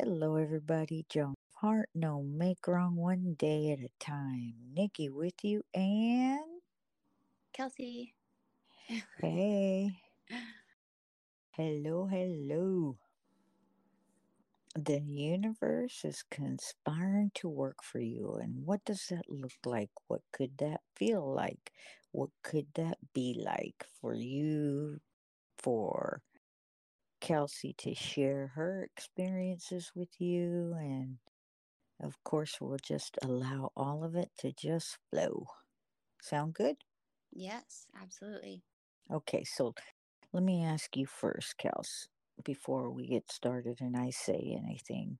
Hello, everybody. Joan Hart, no make wrong one day at a time. Nikki with you and Kelsey. hey. hello, hello. The universe is conspiring to work for you. And what does that look like? What could that feel like? What could that be like for you, for Kelsey to share her experiences with you. And of course, we'll just allow all of it to just flow. Sound good? Yes, absolutely. Okay, so let me ask you first, Kels, before we get started and I say anything.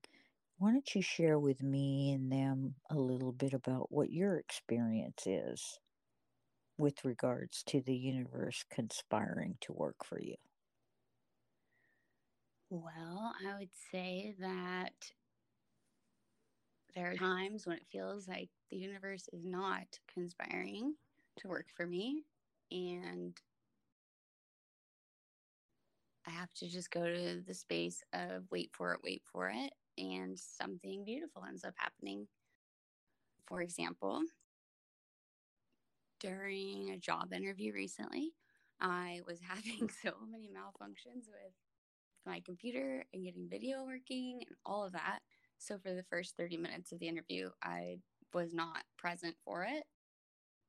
Why don't you share with me and them a little bit about what your experience is with regards to the universe conspiring to work for you? Well, I would say that there are times when it feels like the universe is not conspiring to work for me. And I have to just go to the space of wait for it, wait for it. And something beautiful ends up happening. For example, during a job interview recently, I was having so many malfunctions with my computer and getting video working and all of that. So for the first 30 minutes of the interview, I was not present for it.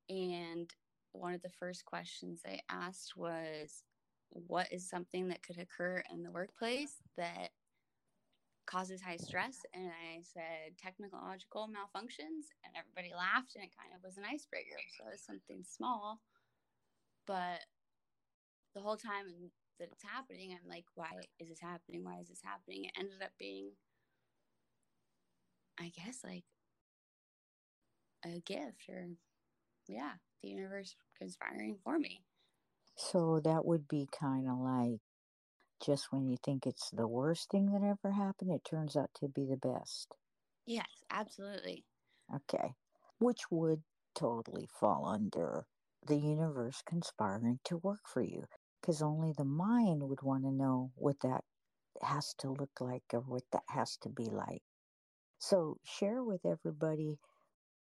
And one of the first questions I asked was, What is something that could occur in the workplace that causes high stress? And I said, Technological malfunctions. And everybody laughed, and it kind of was an icebreaker. So it was something small. But the whole time that it's happening, I'm like, why is this happening? Why is this happening? It ended up being, I guess, like a gift or, yeah, the universe conspiring for me. So that would be kind of like just when you think it's the worst thing that ever happened, it turns out to be the best. Yes, absolutely. Okay. Which would totally fall under the universe conspiring to work for you because only the mind would want to know what that has to look like or what that has to be like. So, share with everybody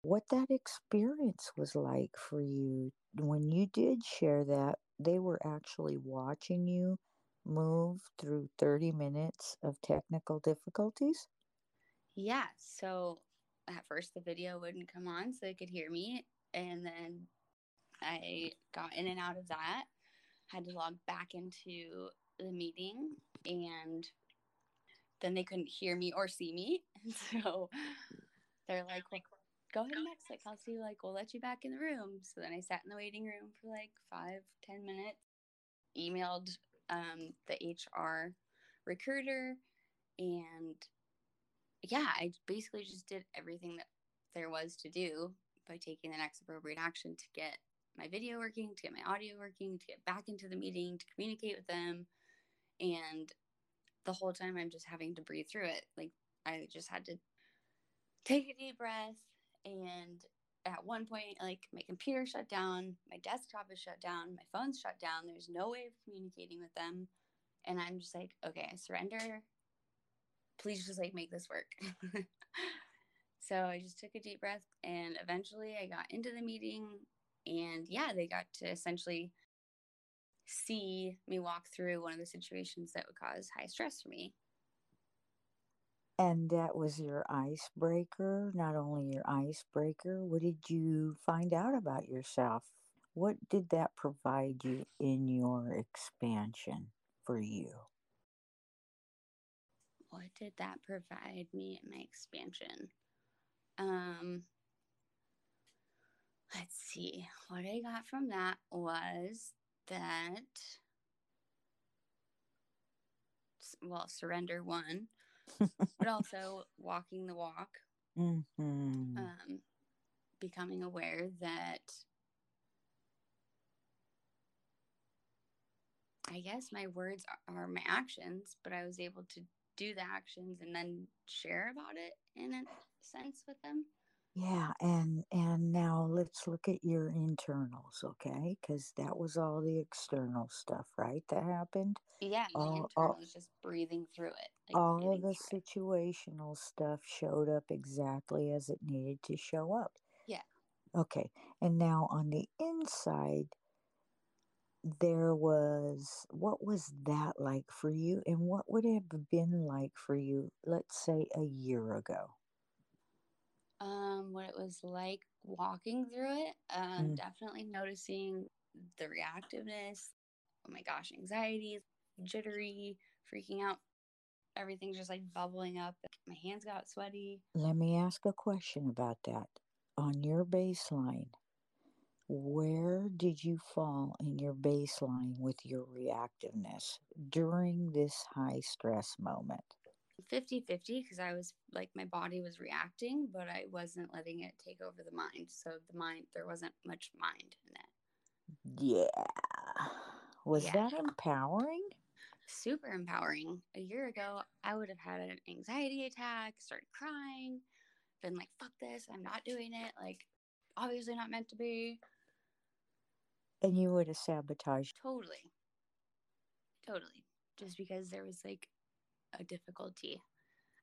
what that experience was like for you when you did share that. They were actually watching you move through 30 minutes of technical difficulties? Yeah. So, at first, the video wouldn't come on so they could hear me. And then I got in and out of that had to log back into the meeting and then they couldn't hear me or see me. So they're like, well, go ahead and exit, Kelsey. Like, we'll let you back in the room. So then I sat in the waiting room for like five, ten minutes, emailed um, the HR recruiter, and yeah, I basically just did everything that there was to do by taking the next appropriate action to get my video working, to get my audio working, to get back into the meeting, to communicate with them. And the whole time I'm just having to breathe through it. Like I just had to take a deep breath. And at one point, like my computer shut down, my desktop is shut down, my phone's shut down. There's no way of communicating with them. And I'm just like, okay, I surrender. Please just like make this work. so I just took a deep breath and eventually I got into the meeting and yeah, they got to essentially see me walk through one of the situations that would cause high stress for me. And that was your icebreaker, not only your icebreaker. What did you find out about yourself? What did that provide you in your expansion for you? What did that provide me in my expansion? Um, let's see. What I got from that was that, well, surrender one, but also walking the walk, mm-hmm. um, becoming aware that I guess my words are my actions, but I was able to do the actions and then share about it in a sense with them. Yeah, and and now let's look at your internals, okay? Because that was all the external stuff, right? That happened. Yeah, my all, internal all, was just breathing through it. Like all of the situational it. stuff showed up exactly as it needed to show up. Yeah. Okay, and now on the inside, there was what was that like for you, and what would it have been like for you, let's say, a year ago? Um, what it was like walking through it. Um, mm. Definitely noticing the reactiveness. Oh my gosh, anxiety, jittery, freaking out. Everything's just like bubbling up. My hands got sweaty. Let me ask a question about that. On your baseline, where did you fall in your baseline with your reactiveness during this high stress moment? 50 50 because I was like, my body was reacting, but I wasn't letting it take over the mind. So the mind, there wasn't much mind in it. Yeah. Was yeah. that empowering? Super empowering. A year ago, I would have had an anxiety attack, started crying, been like, fuck this, I'm not doing it. Like, obviously not meant to be. And you would have sabotaged. Totally. Totally. Just because there was like a difficulty,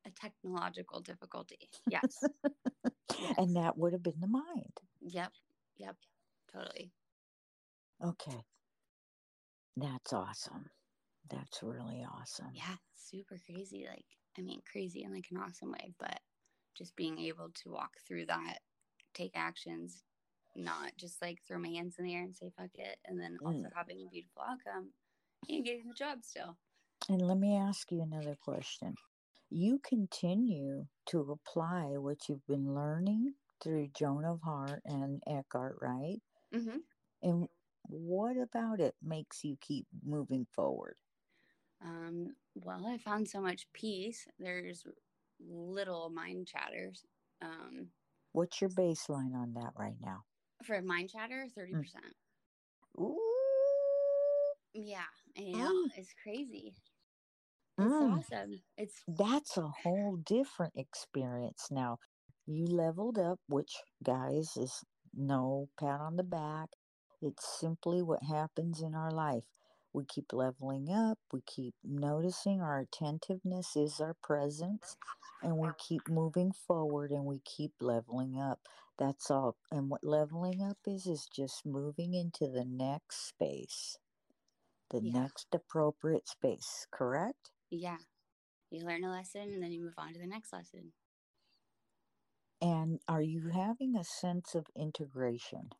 a technological difficulty. Yes. yes. And that would have been the mind. Yep. Yep. Totally. Okay. That's awesome. That's really awesome. Yeah. Super crazy. Like, I mean, crazy in like an awesome way, but just being able to walk through that, take actions, not just like throw my hands in the air and say fuck it, and then also mm. having a beautiful outcome and getting the job still. And let me ask you another question. You continue to apply what you've been learning through Joan of Heart and Eckhart, right? Mm-hmm. And what about it makes you keep moving forward? Um, well, I found so much peace. There's little mind chatters. Um, What's your baseline on that right now? For mind chatter, 30%. Mm. Ooh. Yeah, I know. Mm. It's crazy. It's mm. awesome. It's that's a whole different experience now. You leveled up, which guys is no pat on the back. It's simply what happens in our life. We keep leveling up, we keep noticing our attentiveness is our presence, and we keep moving forward and we keep leveling up. That's all. And what leveling up is, is just moving into the next space, the yeah. next appropriate space, correct? Yeah. You learn a lesson and then you move on to the next lesson. And are you having a sense of integration?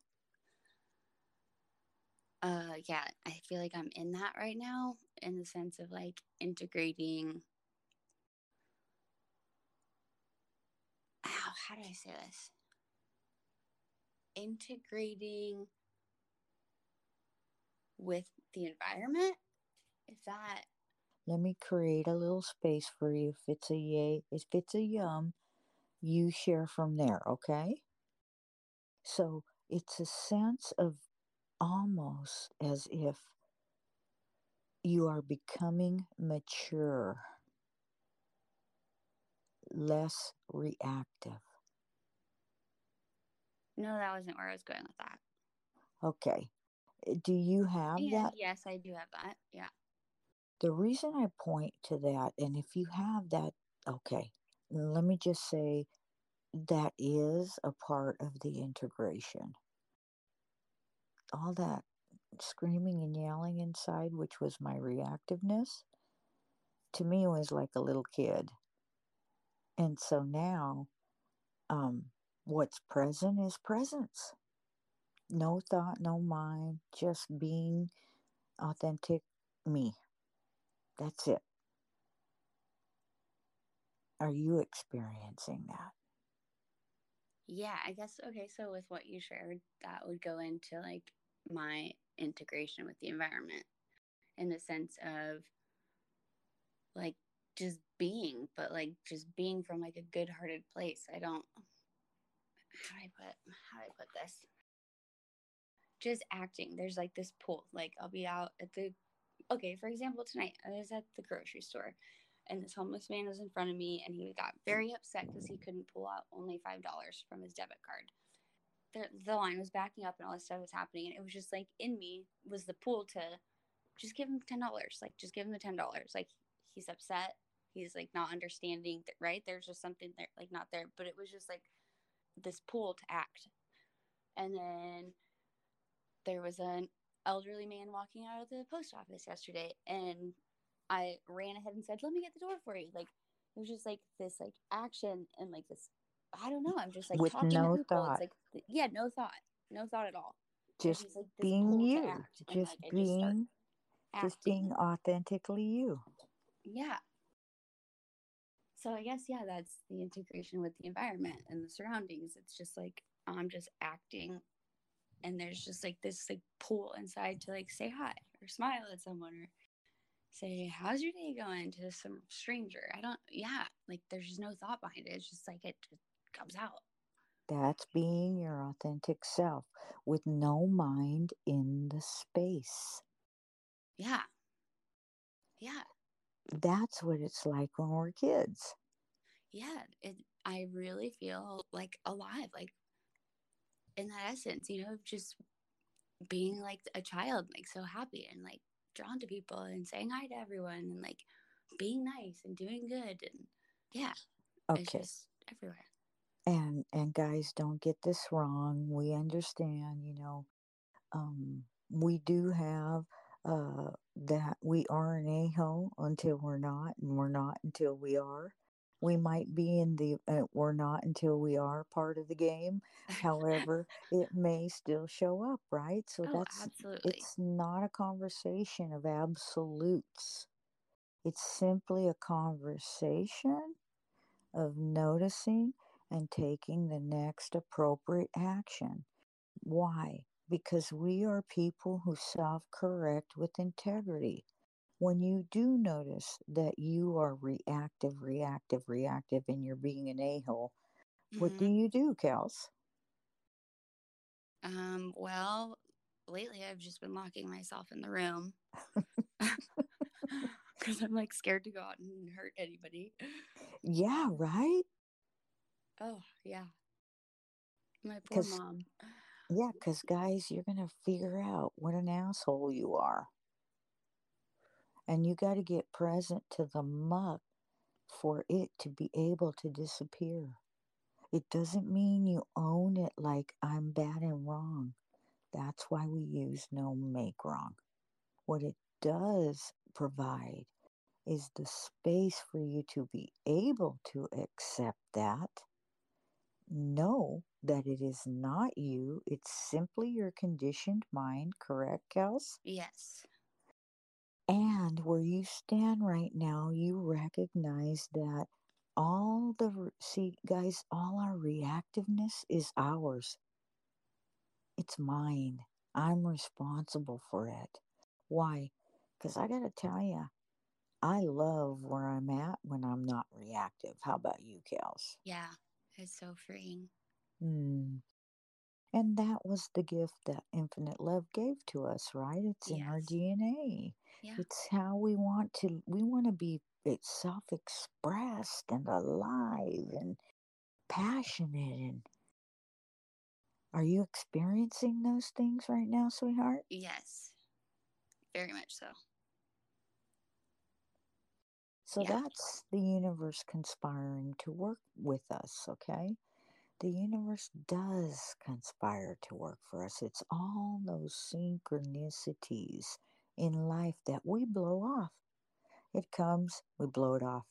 Uh yeah, I feel like I'm in that right now in the sense of like integrating Ow, how do I say this? Integrating with the environment. Is that let me create a little space for you. If it's a yay, if it's a yum, you share from there, okay? So it's a sense of almost as if you are becoming mature, less reactive. No, that wasn't where I was going with that. Okay. Do you have yeah, that? Yes, I do have that. Yeah. The reason I point to that, and if you have that, okay, let me just say that is a part of the integration. All that screaming and yelling inside, which was my reactiveness, to me was like a little kid. And so now, um, what's present is presence. No thought, no mind, just being authentic me. That's it. Are you experiencing that? Yeah, I guess okay, so with what you shared, that would go into like my integration with the environment in the sense of like just being, but like just being from like a good hearted place. I don't how do I put how do I put this? Just acting. There's like this pull. Like I'll be out at the okay, for example, tonight I was at the grocery store and this homeless man was in front of me and he got very upset because he couldn't pull out only five dollars from his debit card. The, the line was backing up and all this stuff was happening and it was just like in me was the pull to just give him ten dollars like just give him the ten dollars. Like he's upset he's like not understanding that right? There's just something there like not there but it was just like this pull to act. And then there was an elderly man walking out of the post office yesterday and I ran ahead and said, "Let me get the door for you." Like it was just like this like action and like this I don't know. I'm just like With talking no to people. thought. It's like yeah, no thought, no thought at all. It's Just like being you. act, and, Just like, I just being just being authentically you. yeah. So I guess yeah, that's the integration with the environment and the surroundings. It's just like I'm just acting, and there's just like this like pool inside to like say hi or smile at someone or say how's your day going to some stranger. I don't yeah, like there's just no thought behind it. It's just like it just comes out. That's being your authentic self with no mind in the space. Yeah. Yeah. That's what it's like when we're kids. yeah it, i really feel like alive like in that essence you know just being like a child like so happy and like drawn to people and saying hi to everyone and like being nice and doing good and yeah Okay. just everywhere. And and guys don't get this wrong. We understand you know um we do have uh that we are an a-hole until we're not and we're not until we are we might be in the uh, we're not until we are part of the game however it may still show up right so oh that's absolutely it's not a conversation of absolutes it's simply a conversation of noticing and taking the next appropriate action. Why? Because we are people who self correct with integrity. When you do notice that you are reactive, reactive, reactive, and you're being an a hole, what do Mhm. you do, Kels? um well lately i've just been locking myself in the room because i'm like scared to go out and hurt anybody Yeah, right? oh yeah my poor mom Yeah, because guys, you're going to figure out what an asshole you are. And you got to get present to the muck for it to be able to disappear. It doesn't mean you own it like I'm bad and wrong. That's why we use no make wrong. What it does provide is the space for you to be able to accept that, know that it is not you, it's simply your conditioned mind, correct, Kels? yes And where you stand right now, you recognize that all the, see, guys, all our reactiveness is ours. It's mine. I'm responsible for it. Why? Because I got to tell you, I love where I'm at when I'm not reactive. How about you, Kels? Yeah, it's so freeing. Hmm. And that was the gift that infinite love gave to us, right? It's in our DNA. Yeah. It's how we want to we want to be it's self-expressed and alive and passionate and are you experiencing those things right now, sweetheart? Yes. Very much so. So Yeah. that's the universe conspiring to work with us, okay? The universe does conspire to work for us. It's all those synchronicities in life that we blow off. It comes, we blow it off.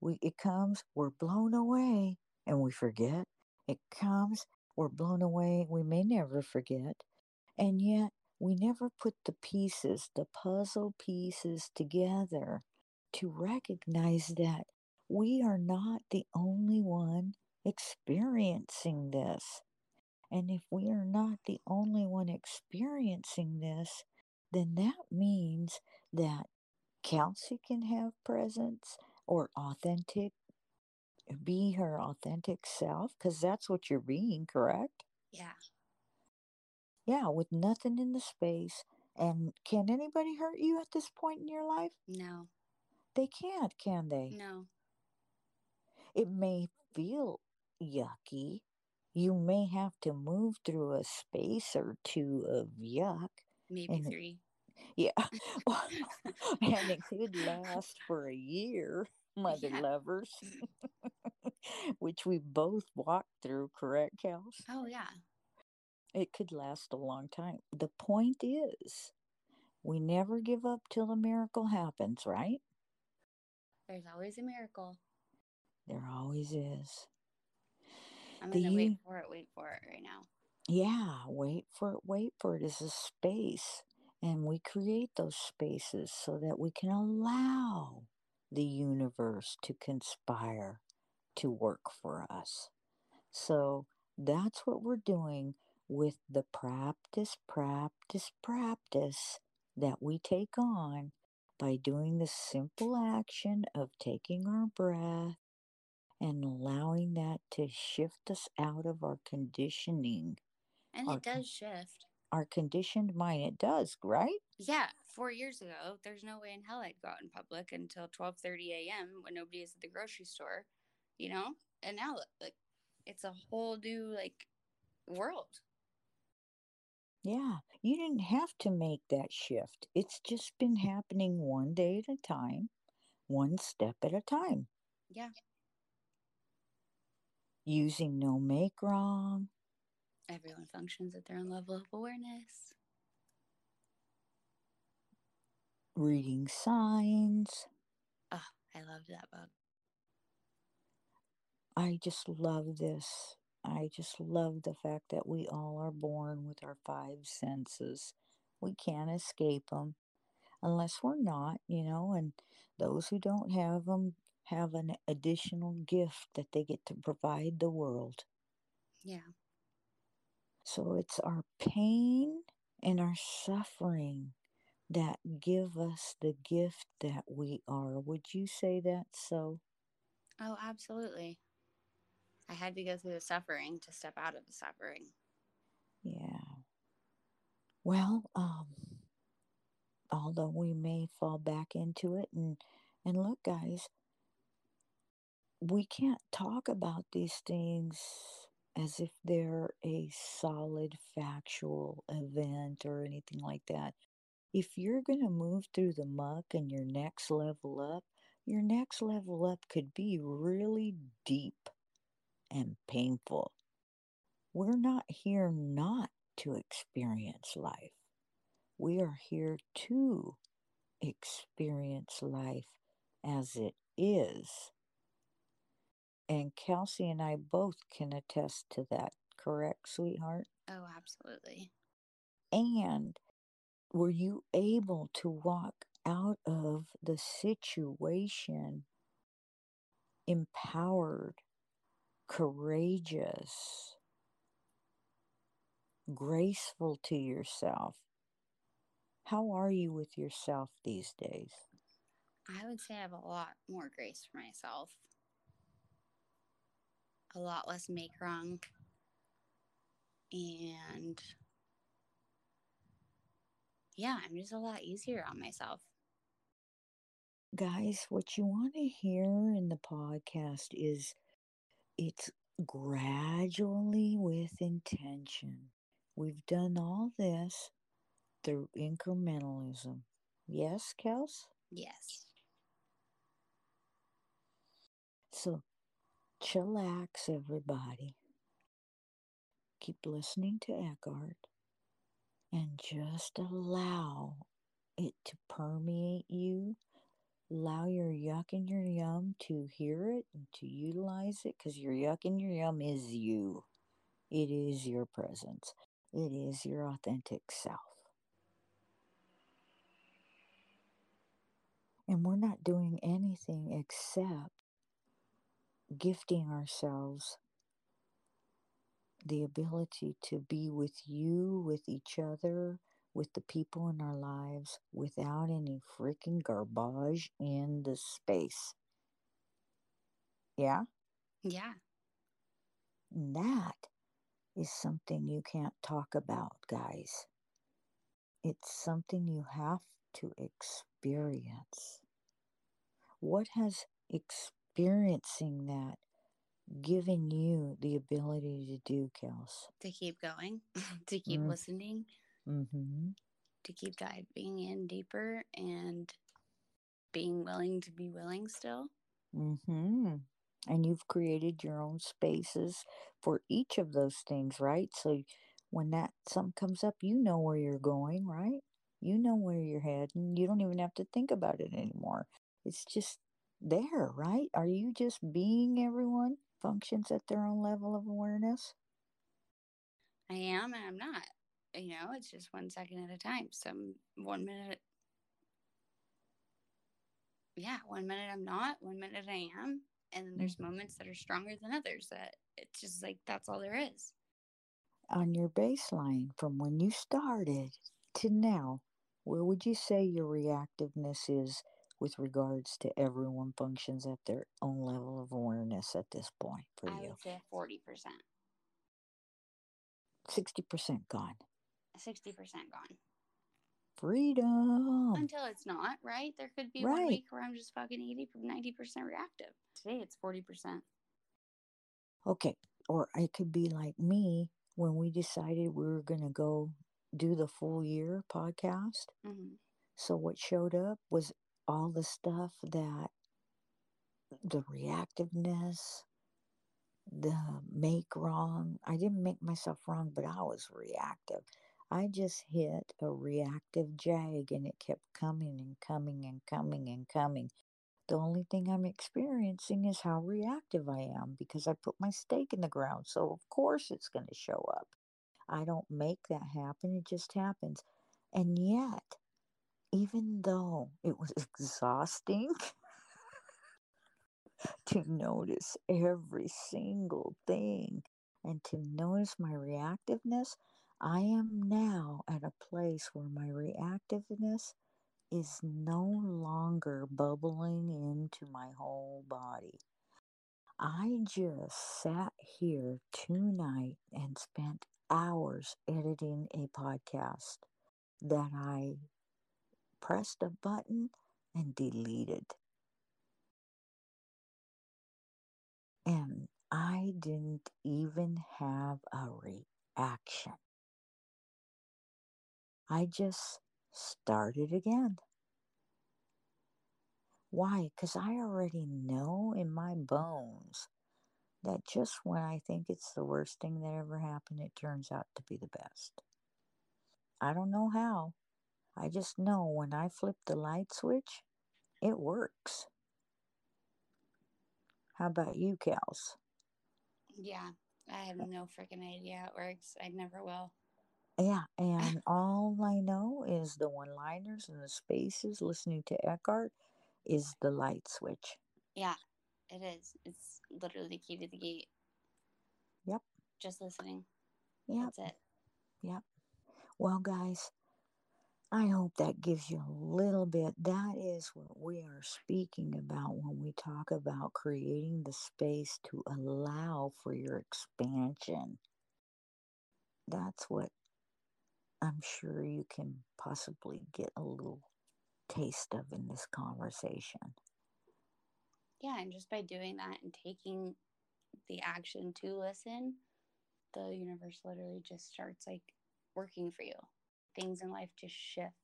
We it comes, we're blown away and we forget. It comes, we're blown away, we may never forget. And yet we never put the pieces, the puzzle pieces together to recognize that we are not the only one experiencing this. And if we are not the only one experiencing this, then that means that Kelsey can have presence or authentic, be her authentic self, because that's what you're being, correct? Yeah. Yeah, with nothing in the space. And can anybody hurt you at this point in your life? No. They can't, can they? No. It may feel yucky. You may have to move through a space or two of yuck. Maybe and three. Yeah. and it could last for a year, mother yeah. lovers, which we both walked through, correct, Kels? Oh, yeah. It could last a long time. The point is, we never give up till a miracle happens, right? There's always a miracle. There always is. I'm going to wait for it, wait for it right now. Yeah, wait for it, wait for it is a space. And we create those spaces so that we can allow the universe to conspire to work for us. So that's what we're doing with the practice, practice, practice that we take on by doing the simple action of taking our breath and allowing that to shift us out of our conditioning. And our, it does shift. Our conditioned mind, it does, right? Yeah. Four years ago, there's no way in hell I'd go out in public until 12:30 a.m. when nobody is at the grocery store, you know. And now, like, it's a whole new like world. Yeah, you didn't have to make that shift. It's just been happening one day at a time, one step at a time. Yeah. Using no make wrong. Everyone functions at their own level of awareness. Reading signs. Oh, I love that book. I just love this I just love the fact that we all are born with our five senses. We can't escape them unless we're not, you know, and those who don't have them have an additional gift that they get to provide the world. Yeah. So it's our pain and our suffering that give us the gift that we are. Would you say that so? Oh, absolutely. I had to go through the suffering to step out of the suffering. Yeah. Well, um, although we may fall back into it and and look guys we can't talk about these things as if they're a solid factual event or anything like that if you're going to move through the muck and your next level up your next level up could be really deep and painful. We're not here not to experience life. We are here to experience life as it is. And Kelsey and I both can attest to that, correct, sweetheart? Oh, absolutely. And were you able to walk out of the situation empowered courageous, graceful to yourself. How are you with yourself these days? I would say I have a lot more grace for myself, a lot less make wrong, and yeah, I'm just a lot easier on myself. Guys, what you want to hear in the podcast is it's gradually with intention. We've done all this through incrementalism. Yes, Kels? Yes. So chillax, everybody. Keep listening to Eckhart and just allow it to permeate you allow your yuck and your yum to hear it and to utilize it because your yuck and your yum is you. It is your presence, it is your authentic self. And we're not doing anything except gifting ourselves the ability to be with you, with each other, with the people in our lives without any freaking garbage in the space. Yeah? Yeah. And that is something you can't talk about, guys. It's something you have to experience. What has experiencing that given you the ability to do, Kels? To keep going, to keep Mm. listening, Mm-hmm. to keep diving in deeper and being willing to be willing still. Mm-hmm. And you've created your own spaces for each of those things, right? So when that something comes up, you know where you're going, right? You know where you're heading. You don't even have to think about it anymore. It's just there, right? Are you just being everyone functions at their own level of awareness? I am and I'm not. You know, it's just one second at a time. Some one minute, yeah, one minute I'm not, one minute I am. And then there's mm-hmm. moments that are stronger than others that it's just like that's all there is. On your baseline from when you started to now, where would you say your reactiveness is with regards to everyone functions at their own level of awareness at this point for I you? would say 40%, 60% gone. 60% gone. Freedom. Until it's not, right? There could be one week where I'm just fucking 80, 90% reactive. Today it's 40%. Okay. Or it could be like me when we decided we were going to go do the full year podcast. hmm So what showed up was all the stuff that the reactiveness, the make wrong. I didn't make myself wrong, but I was reactive. I just hit a reactive jag and it kept coming and coming and coming and coming. The only thing I'm experiencing is how reactive I am because I put my stake in the ground. So, of course, it's going to show up. I don't make that happen, it just happens. And yet, even though it was exhausting to notice every single thing and to notice my reactiveness, I am now at a place where my reactiveness is no longer bubbling into my whole body. I just sat here tonight and spent hours editing a podcast that I pressed a button and deleted. And I didn't even have a reaction. I just started again. Why? Because I already know in my bones that just when I think it's the worst thing that ever happened, it turns out to be the best. I don't know how. I just know when I flip the light switch, it works. How about you, Kels? Yeah, I have uh, no freaking idea how it works. I never will. Yeah, and all I know is the one liners and the spaces listening to Eckhart is the light switch. Yeah, it is. It's literally the key to the gate. Yep. Just listening. Yep. That's it. Yep. Well, guys, I hope that gives you a little bit. That is what we are speaking about when we talk about creating the space to allow for your expansion. That's what I'm sure you can possibly get a little taste of in this conversation. Yeah, and just by doing that and taking the action to listen, the universe literally just starts like working for you. Things in life just shift.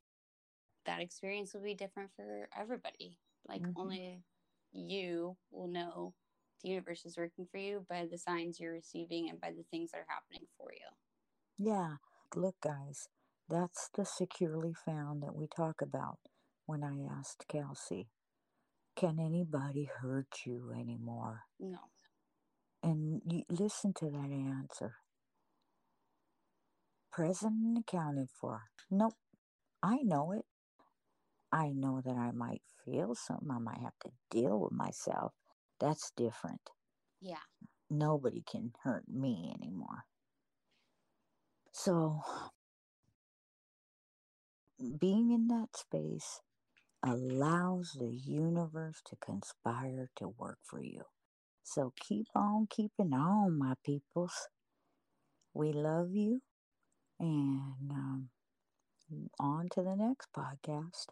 That experience will be different for everybody. Like Mhm. only you will know the universe is working for you by the signs you're receiving and by the things that are happening for you. Yeah, look, guys, that's the securely found that we talk about when I asked Kelsey, can anybody hurt you anymore? No. And you listen to that answer. Present and accounted for. Nope. I know it. I know that I might feel something. I might have to deal with myself. That's different. Yeah. Nobody can hurt me anymore. So, being in that space allows the universe to conspire to work for you. So, keep on keeping on, my peoples. We love you. And um, on to the next podcast.